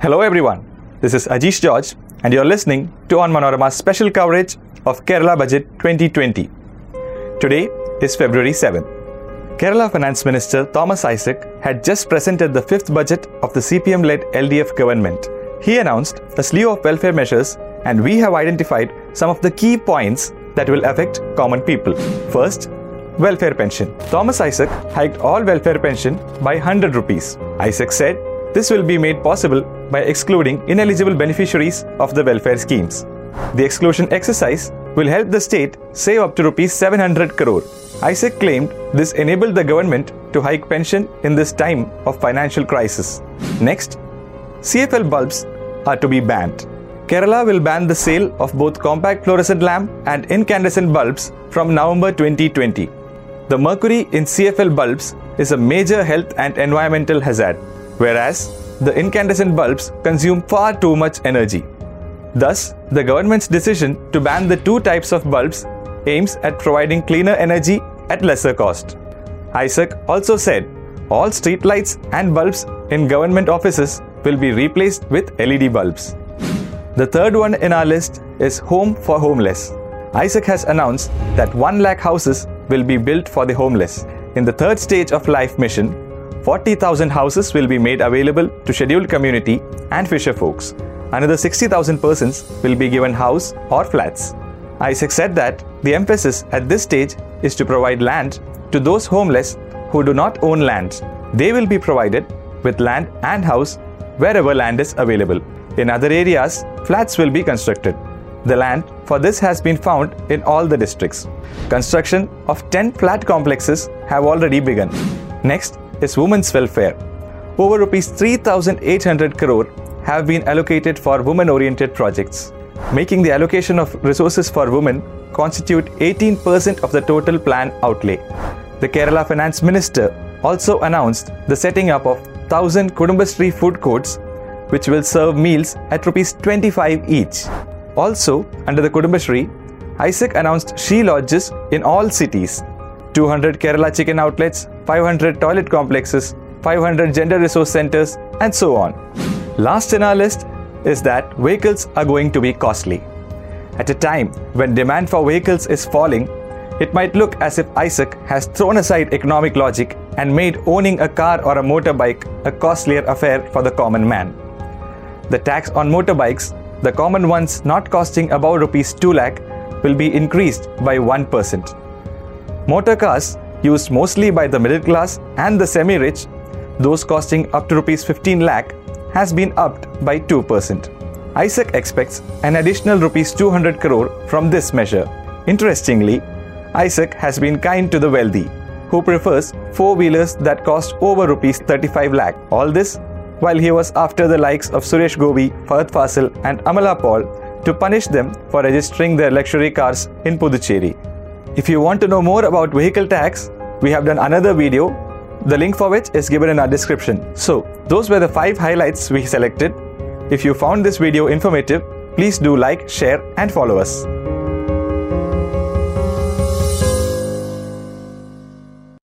Hello everyone, this is Ajish George and you're listening to Onmanorama's special coverage of Kerala Budget 2020. Today is February 7. Kerala Finance Minister Thomas Isaac had just presented the fifth budget of the CPM led LDF government. He announced a slew of welfare measures, and we have identified some of the key points that will affect common people. First, welfare pension. Thomas Isaac hiked all welfare pension by 100 rupees. Isaac said this will be made possible by excluding ineligible beneficiaries of the welfare schemes. The exclusion exercise will help the state save up to rupees 700 crore. Isaac claimed this enabled the government to hike pension in this time of financial crisis. Next, CFL bulbs are to be banned. Kerala will ban the sale of both compact fluorescent lamp and incandescent bulbs from November 2020. The mercury in CFL bulbs is a major health and environmental hazard, whereas the incandescent bulbs consume far too much energy. Thus, the government's decision to ban the two types of bulbs aims at providing cleaner energy at lesser cost. Isaac also said all street lights and bulbs in government offices will be replaced with LED bulbs. The third one in our list is Home for Homeless. Isaac has announced that 1 lakh houses will be built for the homeless. In the third stage of Life Mission, 40,000 houses will be made available to scheduled community and fisher folks. Another 60,000 persons will be given house or flats. Isaac said that the emphasis at this stage is to provide land to those homeless who do not own land. They will be provided with land and house wherever land is available. In other areas, flats will be constructed. The land for this has been found in all the districts. Construction of 10 flat complexes have already begun. Next is women's welfare. Over rupees 3800 crore have been allocated for women oriented projects, making the allocation of resources for women constitute 18% of the total plan outlay. The Kerala Finance Minister also announced the setting up of 1000 Kudumbashree food courts which will serve meals at rupees 25 each. Also, under the Kudumbashree, Isaac announced she lodges in all cities 200 Kerala chicken outlets, 500 toilet complexes, 500 gender resource centers, and so on. Last in our list is that vehicles are going to be costly. At a time when demand for vehicles is falling, it might look as if Isaac has thrown aside economic logic and made owning a car or a motorbike a costlier affair for the common man. The tax on motorbikes, the common ones not costing above rupees 2 lakh, will be increased by 1%. Motor cars used mostly by the middle class and the semi-rich, those costing up to rupees 15 lakh, has been upped by 2%. Isaac expects an additional rupees 200 crore from this measure. Interestingly, Isaac has been kind to the wealthy, who prefers four-wheelers that cost over rupees 35 lakh. All this while he was after the likes of Suresh Gopi, Fahad Fasil and Amala Paul to punish them for registering their luxury cars in Puducherry. If you want to know more about vehicle tax, we have done another video, the link for which is given in our description. So, those were the 5 highlights we selected. If you found this video informative, please do like, share and follow us.